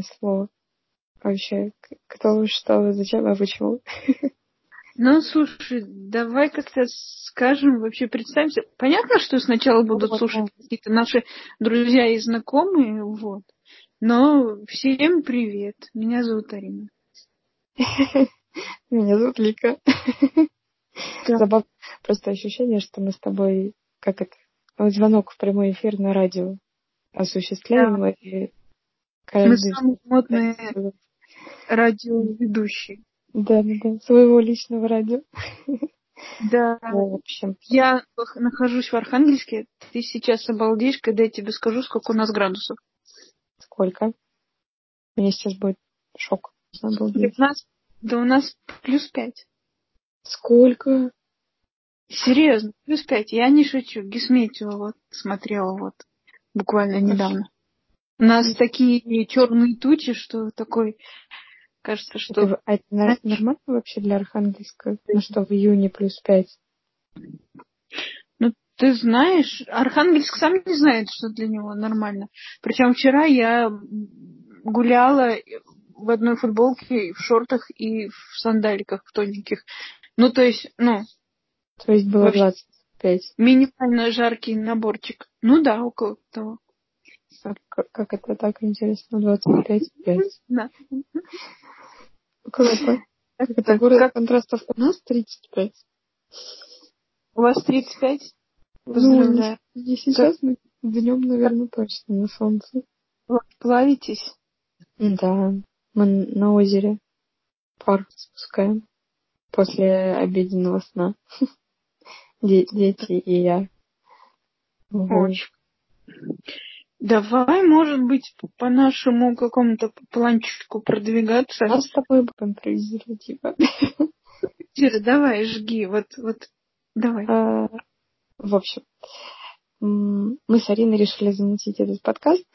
слово. Вообще, кто что зачем, а почему? Ну, слушай, давай как-то скажем, вообще представимся. Понятно, что сначала будут вот, слушать да. какие-то наши друзья и знакомые, вот. Но всем привет. Меня зовут Арина. Меня зовут Лика. Забавно. Просто ощущение, что мы с тобой, как это, звонок в прямой эфир на радио осуществляем. И каждый... Мы самые модные радиоведущие. Да, да, да, своего личного радио. Да. Ну, в общем. Я нахожусь в Архангельске. Ты сейчас обалдеешь, когда я тебе скажу, сколько у нас градусов. Сколько? Мне сейчас будет шок. Обалдеть. У нас, да у нас плюс пять. Сколько? Серьезно, плюс пять. Я не шучу. Гисметию вот смотрела вот буквально недавно. У нас такие черные тучи, что такой Кажется, что... Это, а это нормально вообще для Архангельска? Ну что, в июне плюс пять? Ну, ты знаешь, Архангельск сам не знает, что для него нормально. Причем вчера я гуляла в одной футболке, в шортах и в сандаликах в тоненьких. Ну, то есть, ну... То есть было 25? Минимально жаркий наборчик. Ну да, около того. Как это так интересно? 25 5. Да. Круто. Это город контрастов у нас 35. У вас 35? Поздравляю. Ну, не сейчас, но днем, наверное, точно на солнце. Плавитесь? Да. Мы на озере пар спускаем после обеденного сна. Дети и я. Очень. Давай, может быть, по нашему какому-то планчику продвигаться. А с тобой будем импровизировать, типа. Кира, давай, жги, вот, вот, давай. А, в общем, мы с Ариной решили замутить этот подкаст.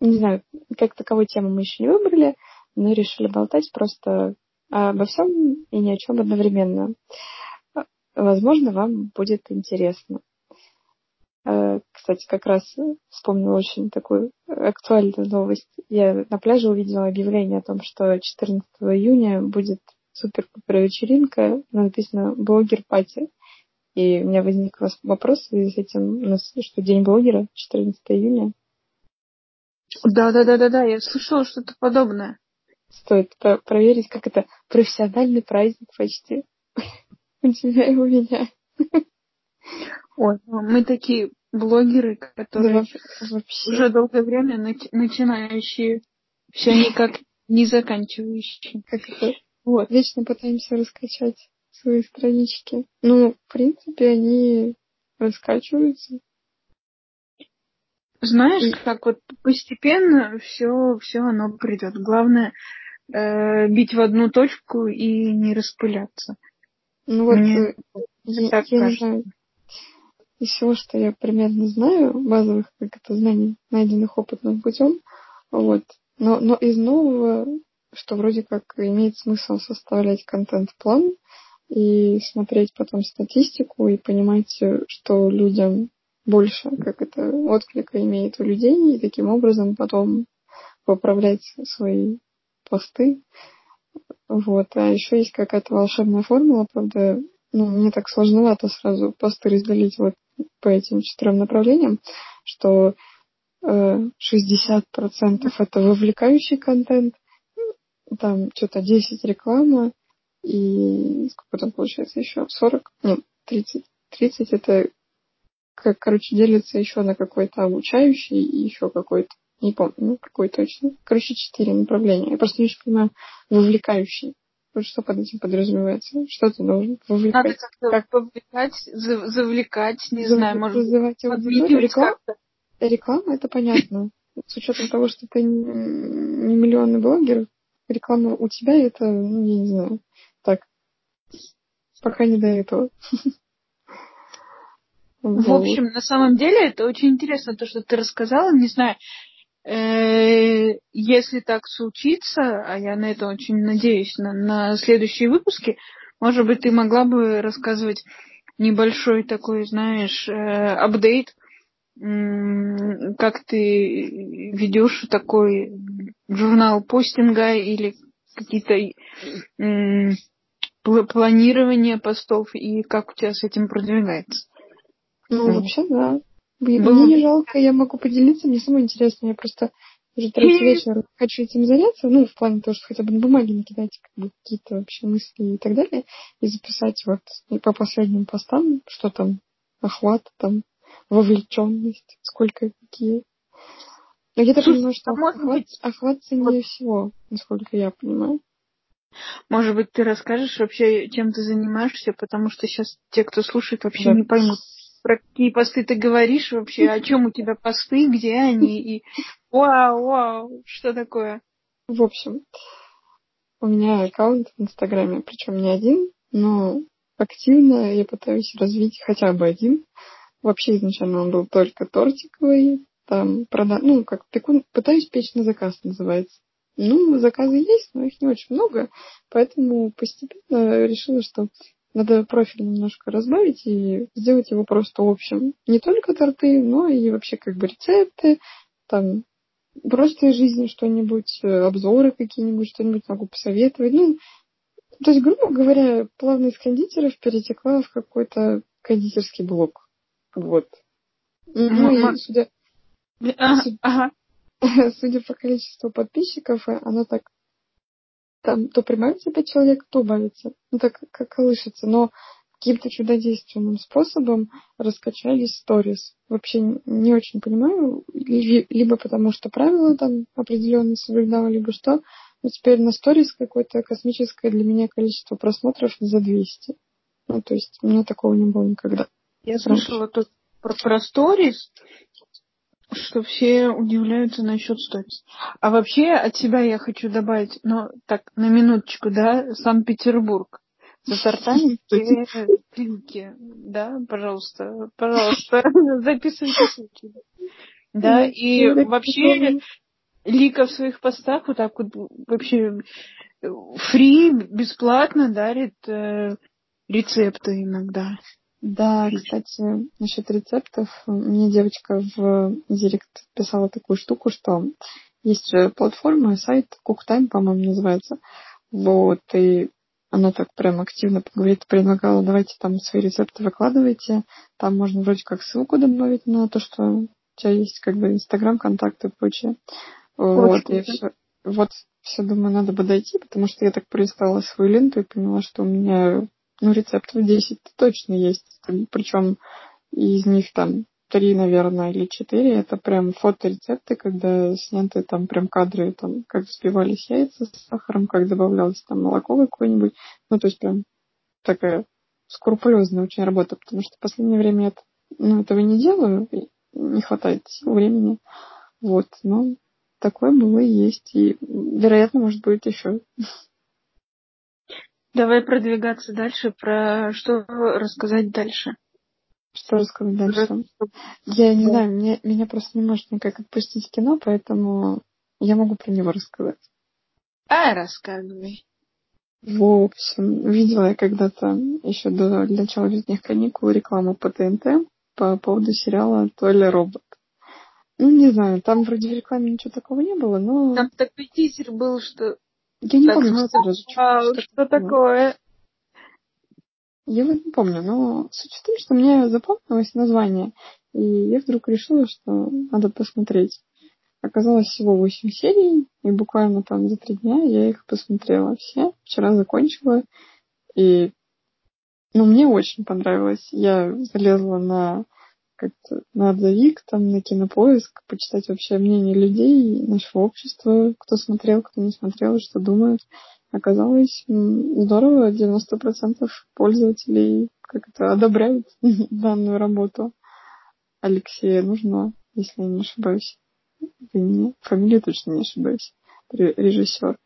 Не знаю, как таковой тему мы еще не выбрали, но решили болтать просто обо всем и ни о чем одновременно. Возможно, вам будет интересно. Э, кстати, как раз вспомнила очень такую актуальную новость. Я на пляже увидела объявление о том, что 14 июня будет супер-пупер вечеринка, написано «Блогер пати». И у меня возник вопрос в связи с этим, у нас что, День блогера, 14 июня? Да-да-да-да-да, я слышала что-то подобное. Стоит про- проверить, как это профессиональный праздник почти. У тебя и у меня. Ой, ну, мы такие блогеры, которые да, вообще. уже долгое время начи- начинающие, все никак не заканчивающие. Как это? Вот. Вечно пытаемся раскачать свои странички. Ну, в принципе, они раскачиваются. Знаешь, И... как вот постепенно все, все оно придет. Главное э, бить в одну точку и не распыляться. Ну вот, Мне э, я, так я кажется. не знаю, из всего, что я примерно знаю, базовых как это знаний, найденных опытным путем, вот. Но, но из нового, что вроде как имеет смысл составлять контент-план и смотреть потом статистику и понимать, что людям больше, как это отклика имеет у людей, и таким образом потом поправлять свои посты. Вот. А еще есть какая-то волшебная формула, правда, ну, мне так сложновато сразу посты разделить вот по этим четырем направлениям, что э, 60% это вовлекающий контент, там что-то 10 реклама, и сколько там получается еще? 40? Ну, 30. 30 это, как, короче, делится еще на какой-то обучающий и еще какой-то, не помню, ну, какой точно. Короче, четыре направления. Я просто не очень понимаю, вовлекающий. Что под этим подразумевается? Что ты должен вовлекать? Надо как-то как? повлекать, завлекать, не Зав... знаю, может вызывать аудиторию. Реклама, реклама, это понятно. С учетом того, что ты не миллионный блогер, реклама у тебя это, ну, я не знаю, так, пока не до этого. В общем, на самом деле это очень интересно, то, что ты рассказала. Не знаю, если так случится, а я на это очень надеюсь, на, на следующие выпуски, может быть, ты могла бы рассказывать небольшой такой, знаешь, э, апдейт как ты ведешь такой журнал постинга или какие-то планирование постов и как у тебя с этим продвигается? Ну, mm. вообще, да. Мне не жалко, я могу поделиться, мне самое интересное, я просто уже третий вечер хочу этим заняться, ну, в плане того, что хотя бы на бумаге накидать как бы, какие-то вообще мысли и так далее, и записать вот и по последним постам, что там, охват, там, вовлеченность, сколько какие. Но я так понимаю, что а охват, охват ценнее всего, насколько я понимаю. Может быть, ты расскажешь вообще, чем ты занимаешься, потому что сейчас те, кто слушает, вообще да. не поймут, про какие посты ты говоришь вообще, о чем у тебя посты, где они, и вау, вау, что такое? В общем, у меня аккаунт в Инстаграме, причем не один, но активно я пытаюсь развить хотя бы один. Вообще изначально он был только тортиковый, там прода... ну, как пеку... пытаюсь печь на заказ называется. Ну, заказы есть, но их не очень много, поэтому постепенно решила, что надо профиль немножко разбавить и сделать его просто общим. Не только торты, но и вообще как бы рецепты, там просто из жизни что-нибудь, э, обзоры какие-нибудь, что-нибудь могу посоветовать. Ну, то есть, грубо говоря, плавно из кондитеров перетекла в какой-то кондитерский блок. Вот. Ну, и судя... Ага. судя по количеству подписчиков, э, оно так там то прибавится пять человек, то убавится. Ну, так как колышется. Но каким-то чудодейственным способом раскачались сторис. Вообще не очень понимаю, либо потому что правила там определенно соблюдала, либо что. Но теперь на сторис какое-то космическое для меня количество просмотров за 200. Ну, то есть у меня такого не было никогда. Я слышала тут про, про сторис, что все удивляются насчет сторис. А вообще от себя я хочу добавить, ну, так, на минуточку, да, Санкт-Петербург. За тортами плинки, да, пожалуйста, пожалуйста, записывайте ссылки. Да, и вообще Лика в своих постах вот так вот вообще фри, бесплатно дарит э, рецепты иногда. Да, кстати, насчет рецептов. Мне девочка в Директ писала такую штуку, что есть же платформа, сайт CookTime, по-моему, называется. Вот, и она так прям активно говорит, предлагала, давайте там свои рецепты выкладывайте. Там можно вроде как ссылку добавить на то, что у тебя есть как бы Инстаграм, контакты и прочее. Вот, и все, вот все думаю, надо бы дойти, потому что я так пролистала свою ленту и поняла, что у меня ну, рецептов 10 точно есть. Причем из них там три, наверное, или четыре. Это прям фоторецепты, когда сняты там прям кадры, там, как взбивались яйца с сахаром, как добавлялось там молоко какое-нибудь. Ну, то есть прям такая скрупулезная очень работа, потому что в последнее время я ну, этого не делаю, не хватает времени. Вот, но такое было и есть, и, вероятно, может быть еще. Давай продвигаться дальше. Про что рассказать дальше? Что рассказать дальше? Я не знаю, меня, меня просто не может никак отпустить кино, поэтому я могу про него рассказать. А, рассказывай. В общем, видела я когда-то еще до начала летних каникул рекламу по ТНТ по поводу сериала «Толя робот». Ну, не знаю, там вроде в рекламе ничего такого не было, но... Там такой тизер был, что я не так, помню, что, даже, что, что такое. Я вот не помню, но суть в том, что мне запомнилось название, и я вдруг решила, что надо посмотреть. Оказалось всего восемь серий, и буквально там за три дня я их посмотрела все. Вчера закончила, и ну, мне очень понравилось. Я залезла на как-то на отзывик, там, на кинопоиск, почитать вообще мнение людей, нашего общества, кто смотрел, кто не смотрел, что думают. Оказалось здорово, 90% пользователей как это одобряют данную работу. Алексея нужно, если я не ошибаюсь. Имени, фамилию точно не ошибаюсь. Режиссер.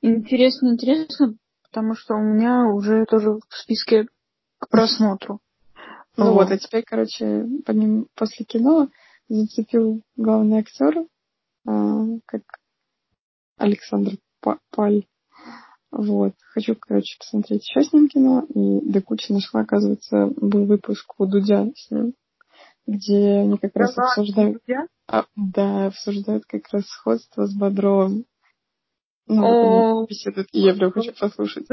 Интересно, интересно, потому что у меня уже тоже в списке к просмотру. Ну вот, а теперь, короче, по ним после кино зацепил главный актер, а, как Александр Паль. Вот. Хочу, короче, посмотреть еще с ним кино. И до кучи нашла, оказывается, был выпуск у Дудя с ним. где они как раз обсуждают... А, да, обсуждают как раз сходство с Бодровым. Ну, беседуют, и я прям хочу послушать.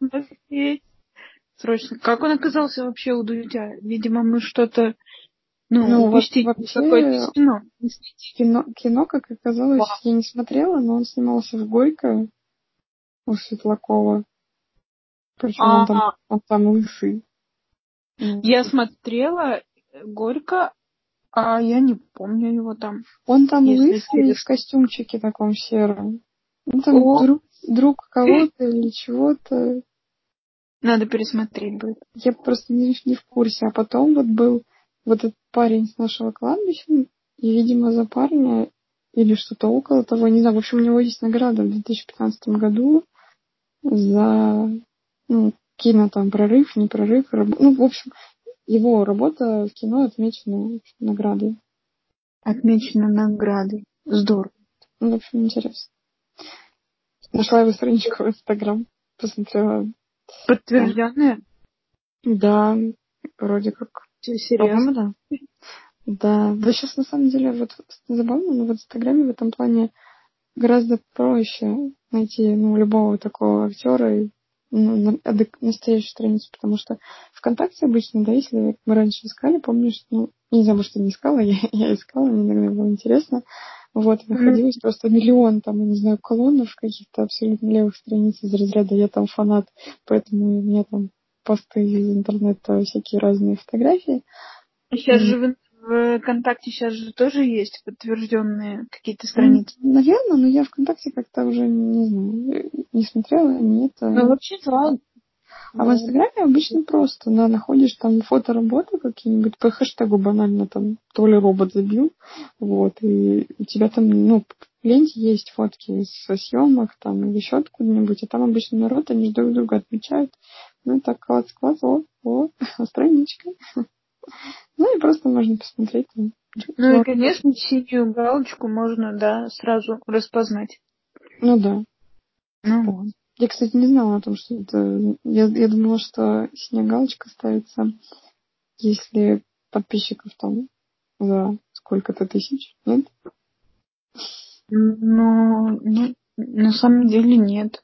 Срочно. Как он оказался вообще у Дудя? Видимо, мы что-то ну, ну упустить вообще какое-то кино. кино. Кино, как оказалось, Вау. я не смотрела, но он снимался в Горько у Светлакова. Причем он там, он там лысый. Я смотрела Горько, а я не помню его там. Он там лысый в костюмчике таком сером. Ну, там О. друг, друг кого-то или чего-то. Надо пересмотреть будет. Я просто не, не в курсе. А потом вот был вот этот парень с нашего кладбища, и, видимо, за парня или что-то около того, не знаю. В общем, у него есть награда в 2015 году за ну, кино там прорыв, не прорыв. Раб... Ну, в общем, его работа в кино отмечена наградой. Отмечена наградой. Здорово. Ну, в общем, интересно. Нашла его страничку в Инстаграм, посмотрела. Подтвержденная? Да, вроде как. Серьезно? Да. Да. Да сейчас на самом деле вот забавно, но в Инстаграме в этом плане гораздо проще найти ну, любого такого актера и ну, настоящую страницу, потому что ВКонтакте обычно, да, если мы раньше искали, помнишь, ну, не знаю, может, я не искала, я, я искала, мне иногда было интересно, вот, находилось mm-hmm. просто миллион, там, я не знаю, колоннов каких-то абсолютно левых страниц из разряда «я там фанат», поэтому у меня там посты из интернета, всякие разные фотографии. Сейчас mm-hmm. же в ВКонтакте сейчас же тоже есть подтвержденные какие-то страницы. Наверное, но я ВКонтакте как-то уже не знаю, не смотрела, не это. Ну, вообще, да. А в Инстаграме обычно просто, да, находишь там фото работы какие-нибудь по хэштегу банально там, то ли робот забил, вот, и у тебя там, ну, в ленте есть фотки со съемок там или еще откуда-нибудь, и там обычно народ, они друг друга отмечают. Ну, так, класс-класс, о, о, страничка. Ну и просто можно посмотреть. Ну и, конечно, синюю галочку можно, да, сразу распознать. Ну да. Ну вот. Я, кстати, не знала о том, что это... Я, я думала, что синяя галочка ставится, если подписчиков там за сколько-то тысяч, нет? Ну, ну, на самом деле нет.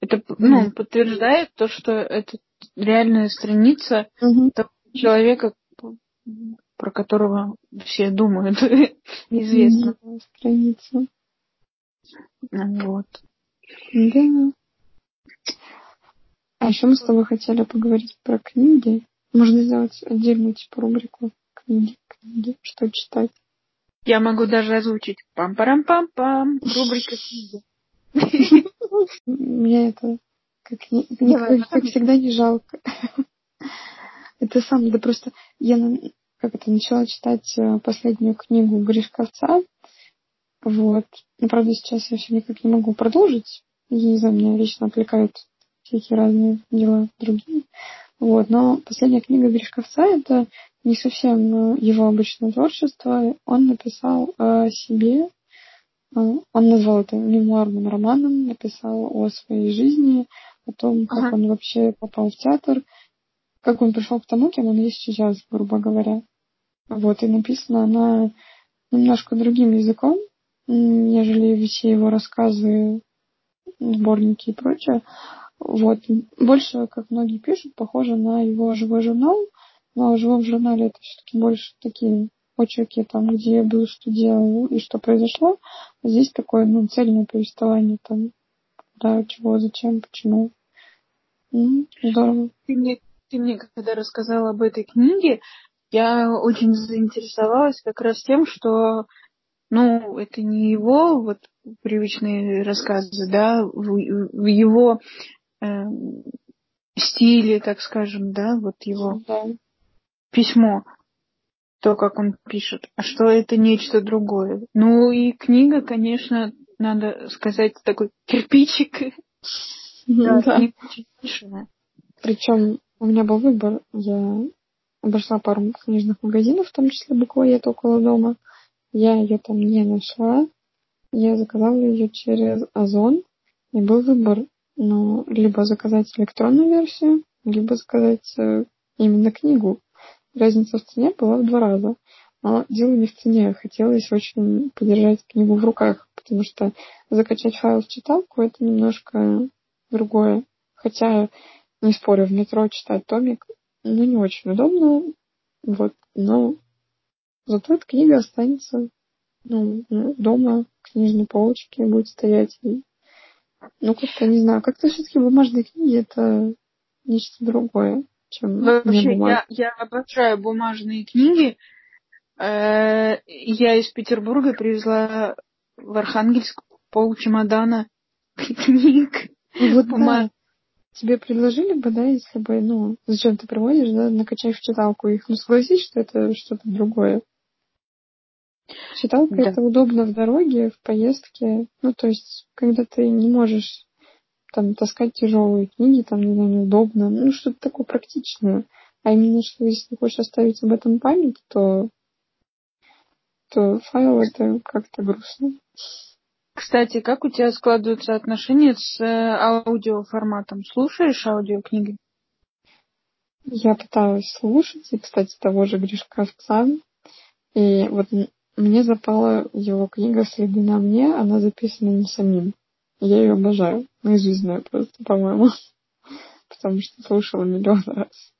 Это ну, подтверждает то, что это реальная страница угу. того человека, про которого все думают, известно. Страница. Вот. Да. А еще мы с тобой хотели поговорить про книги. Можно сделать отдельную типа рубрику книги, книги, что читать. Я могу даже озвучить пам-парам-пам-пам, рубрика книги. Мне это как, как всегда не жалко. Это сам, да просто я как это начала читать э, последнюю книгу Гришковца. Вот. Но, правда, сейчас я все никак не могу продолжить. Я не знаю, меня лично отвлекают всякие разные дела другие. Вот. Но последняя книга Гришковца — это не совсем э, его обычное творчество. Он написал о себе, э, он назвал это мемуарным романом, написал о своей жизни, о том, как ага. он вообще попал в театр, как он пришел к тому, кем он есть сейчас, грубо говоря. Вот, и написана она немножко другим языком, нежели все его рассказы, сборники и прочее. Вот. Больше, как многие пишут, похоже на его живой журнал, но в живом журнале это все-таки больше такие очерки, там, где я был, что делал и что произошло. А здесь такое, ну, цельное повествование, там, да, чего, зачем, почему. Ну, здорово. Ты мне, ты мне когда рассказала об этой книге, я очень заинтересовалась как раз тем, что ну, это не его вот привычные рассказы, да, в, в его э, стиле, так скажем, да, вот его да. письмо, то, как он пишет, а что это нечто другое. Ну и книга, конечно, надо сказать, такой кирпичик. Да, да. Причем у меня был выбор. Я обошла пару книжных магазинов, в том числе буквоед около дома. Я ее там не нашла. Я заказала ее через Озон. И был выбор, ну, либо заказать электронную версию, либо заказать э, именно книгу. разница в цене была в два раза. Но дело не в цене. Хотелось очень подержать книгу в руках, потому что закачать файл в читалку это немножко другое. Хотя, не спорю, в метро читать томик, ну, не очень удобно. Вот, но зато эта книга останется ну, дома, в книжной полочке будет стоять. И, ну, как-то, не знаю, как-то все-таки бумажные книги это нечто другое, чем Вообще, я, я обожаю бумажные книги. Э, я из Петербурга привезла в Архангельск пол чемодана книг. Ну вот да. Тебе предложили бы, да, если бы, ну, зачем ты приводишь, да, накачаешь в читалку их, ну, согласись, что это что-то другое. Читалка да. это удобно в дороге, в поездке. Ну, то есть, когда ты не можешь там таскать тяжелые книги, там, не знаю, неудобно, ну, что-то такое практичное. А именно, что если хочешь оставить об этом память, то, то файл это как-то грустно. Кстати, как у тебя складываются отношения с э, аудиоформатом? Слушаешь аудиокниги? Я пыталась слушать, и, кстати, того же Гришковца. И вот мне запала его книга «Следы на мне», она записана не самим. Я ее обожаю. Наизусть знаю просто, по-моему. Потому что слушала миллион раз.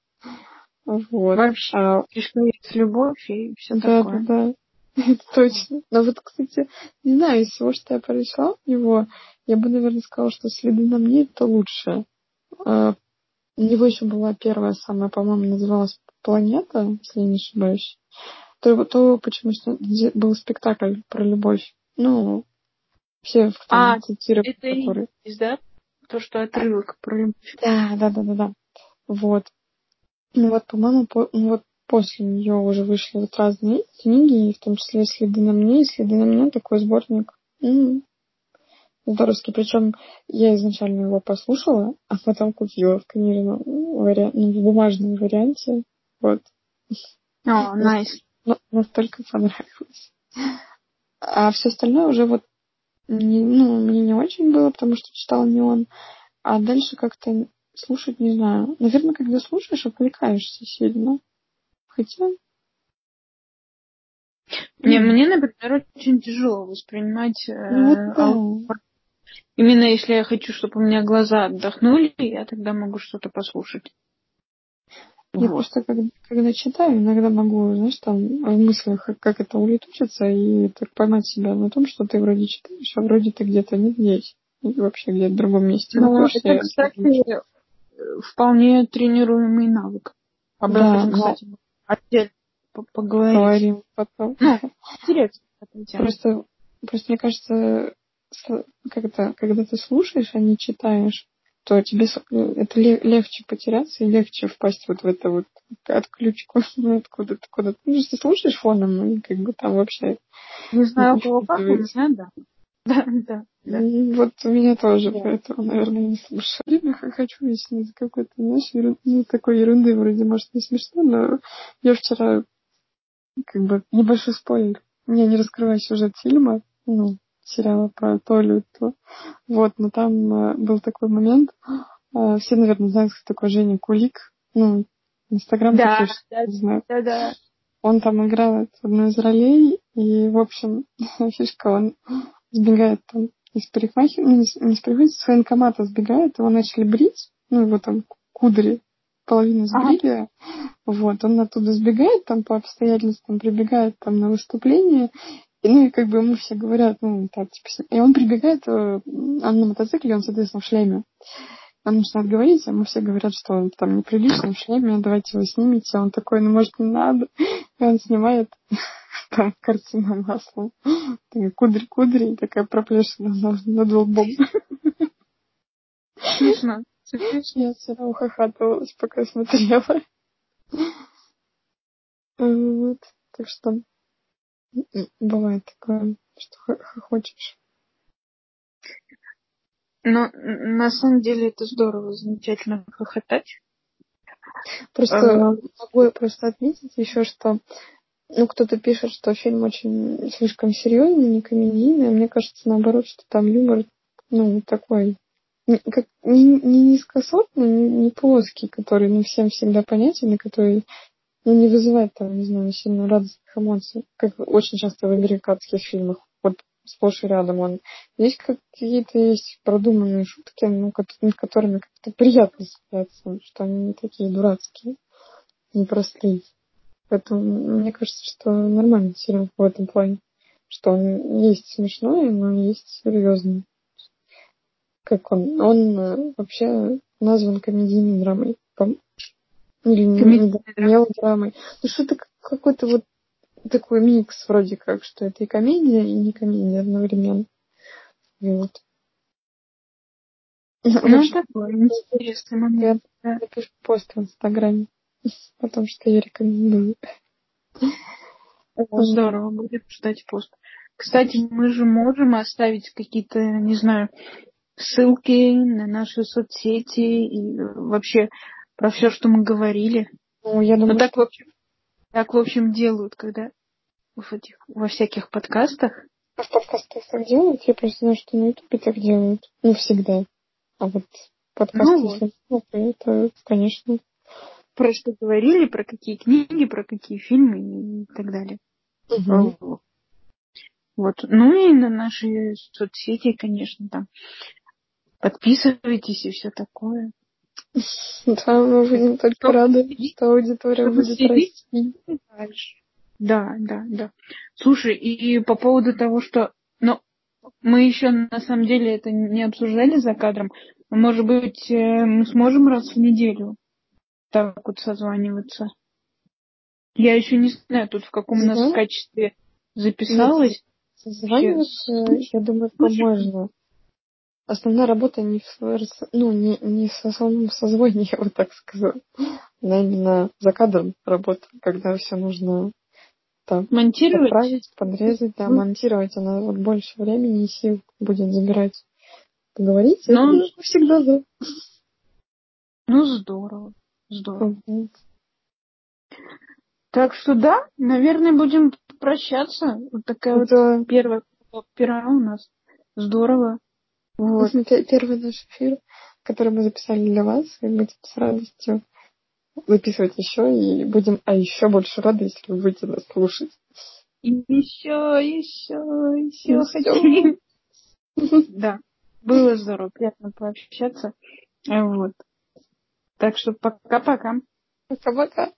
Вот. Вообще, а... есть любовь и все да, такое. Да, да, это точно. Но вот, кстати, не знаю, из всего, что я прочла у него, я бы, наверное, сказала, что «Следы на мне» — это лучше. А, у него еще была первая самая, по-моему, называлась «Планета», если я не ошибаюсь. То, то почему был спектакль про любовь. Ну, все там, а, цитируют, это которые... И, да? То, что отрывок про любовь. Да, да, да, да, да. Вот. Ну вот, по-моему, по, ну вот после нее уже вышли вот разные книги, в том числе «Следы на мне», и «Следы на мне» такой сборник. Ну, здоровский. Причем я изначально его послушала, а потом купила в книжном варианте, ну, в бумажном варианте. Вот. О, oh, nice. Настолько понравилось. А все остальное уже вот не, ну, мне не очень было, потому что читал не он. А дальше как-то слушать не знаю. Наверное, когда слушаешь, отвлекаешься сильно. Хотя... Не, мне, например, очень тяжело воспринимать ну, вот, да. Именно если я хочу, чтобы у меня глаза отдохнули, я тогда могу что-то послушать. Я вот. просто, когда, когда читаю, иногда могу, знаешь, там в мыслях, как это улетучится, и так поймать себя на том, что ты вроде читаешь, а вроде ты где-то не здесь. И вообще где-то в другом месте. Ну, это, кстати, вполне тренируемый навык. Об да, этом, кстати, но... отдельно поговорим. Поговорим потом. Ну, интересно. Просто, просто мне кажется, как это, когда ты слушаешь, а не читаешь, то тебе это легче потеряться и легче впасть вот в это вот отключку ну, откуда-то куда-то. Ну, если слушаешь фоном, и как бы там вообще... Не знаю, у кого как, у меня да. Да, да, да. Вот у меня тоже, да. поэтому, наверное, не слушаю. Время хочу, из какой-то, знаешь, ерунды, ну, такой ерунды вроде, может, не смешно, но я вчера, как бы, небольшой спойлер. Не, не раскрываю сюжет фильма, ну, сериала про Толю. То. Вот, но там э, был такой момент. Э, все, наверное, знают, кто такой Женя Кулик. Ну, Инстаграм да, да, знают. Да, да. Он там играет одну из ролей, и, в общем, фишка, он сбегает там из парикмахера, ну, не, из парикмахера, с военкомата сбегает, его начали брить, ну, его там кудри половину сбрили, ага. вот, он оттуда сбегает, там по обстоятельствам прибегает там на выступление, ну, и как бы ему все говорят, ну, так, типа, и он прибегает, э, он на мотоцикле, он, соответственно, в шлеме. Он начинает говорить, а ему все говорят, что он там неприлично в шлеме, давайте его снимите. Он такой, ну, может, не надо. И он снимает там картину маслом. Такая кудри-кудри, такая проплешина над, лбом. Смешно. Я вчера ухахатывалась, пока смотрела. Вот. Так что Бывает такое, что хочешь. Но на самом деле это здорово, замечательно хохотать. Просто а... могу я просто отметить еще, что ну, кто-то пишет, что фильм очень слишком серьезный, не комедийный, а мне кажется, наоборот, что там юмор, ну, такой, как, не, не низкосортный, не, не плоский, который ну, всем всегда понятен, и который ну, не вызывает там, не знаю, сильно радостных эмоций, как очень часто в американских фильмах. Вот сплошь и рядом он. Здесь какие-то есть продуманные шутки, ну, над которыми как-то приятно смеяться, что они не такие дурацкие, непростые. Поэтому мне кажется, что нормальный сериал в этом плане. Что он есть смешной, но есть серьезный. Как он? Он э, вообще назван комедийной драмой. Или мелодрамой. Ну что-то какой-то вот такой микс вроде как, что это и комедия, и не комедия одновременно. И вот. Ну, такой интересный момент. Я напишу пост в Инстаграме, потому что я рекомендую. Здорово, будет ждать пост. Кстати, мы же можем оставить какие-то, не знаю, ссылки на наши соцсети и вообще про все, что мы говорили. Ну, я думаю, ну, так, в общем, так, в общем, делают, когда в этих, во всяких подкастах. А в подкастах так делают? Я просто знаю, что на Ютубе так делают. Ну, всегда. А вот подкасты, ну, вот. Ну, это, конечно. Про что говорили, про какие книги, про какие фильмы и так далее. Угу. Вот. Ну и на наши соцсети, конечно, там подписывайтесь и все такое. Да, мы будем только рады, что аудитория будет расти. Да, да, да. Слушай, и по поводу того, что... Ну, мы еще на самом деле это не обсуждали за кадром. Может быть, э, мы сможем раз в неделю так вот созваниваться? Я еще не знаю, тут в каком у нас качестве записалась. Созваниваться, я думаю, что можно основная работа не в, ну, не, не в самом созвоне, я вот так скажу. Она именно за кадром работа, когда все нужно там монтировать, поправить, подрезать, да, монтировать. Она вот больше времени и сил будет забирать. Поговорить, Но... Ну, это всегда за. Ну, здорово. Здорово. Угу. Так что да, наверное, будем прощаться. Вот такая да. вот первая пера у нас. Здорово. Вот. Первый наш эфир, который мы записали для вас, и будем с радостью записывать еще, и будем а еще больше рады, если вы будете нас слушать. И еще, еще, еще хотим. Да, было здорово, приятно пообщаться. Вот. Так что пока-пока. Пока-пока.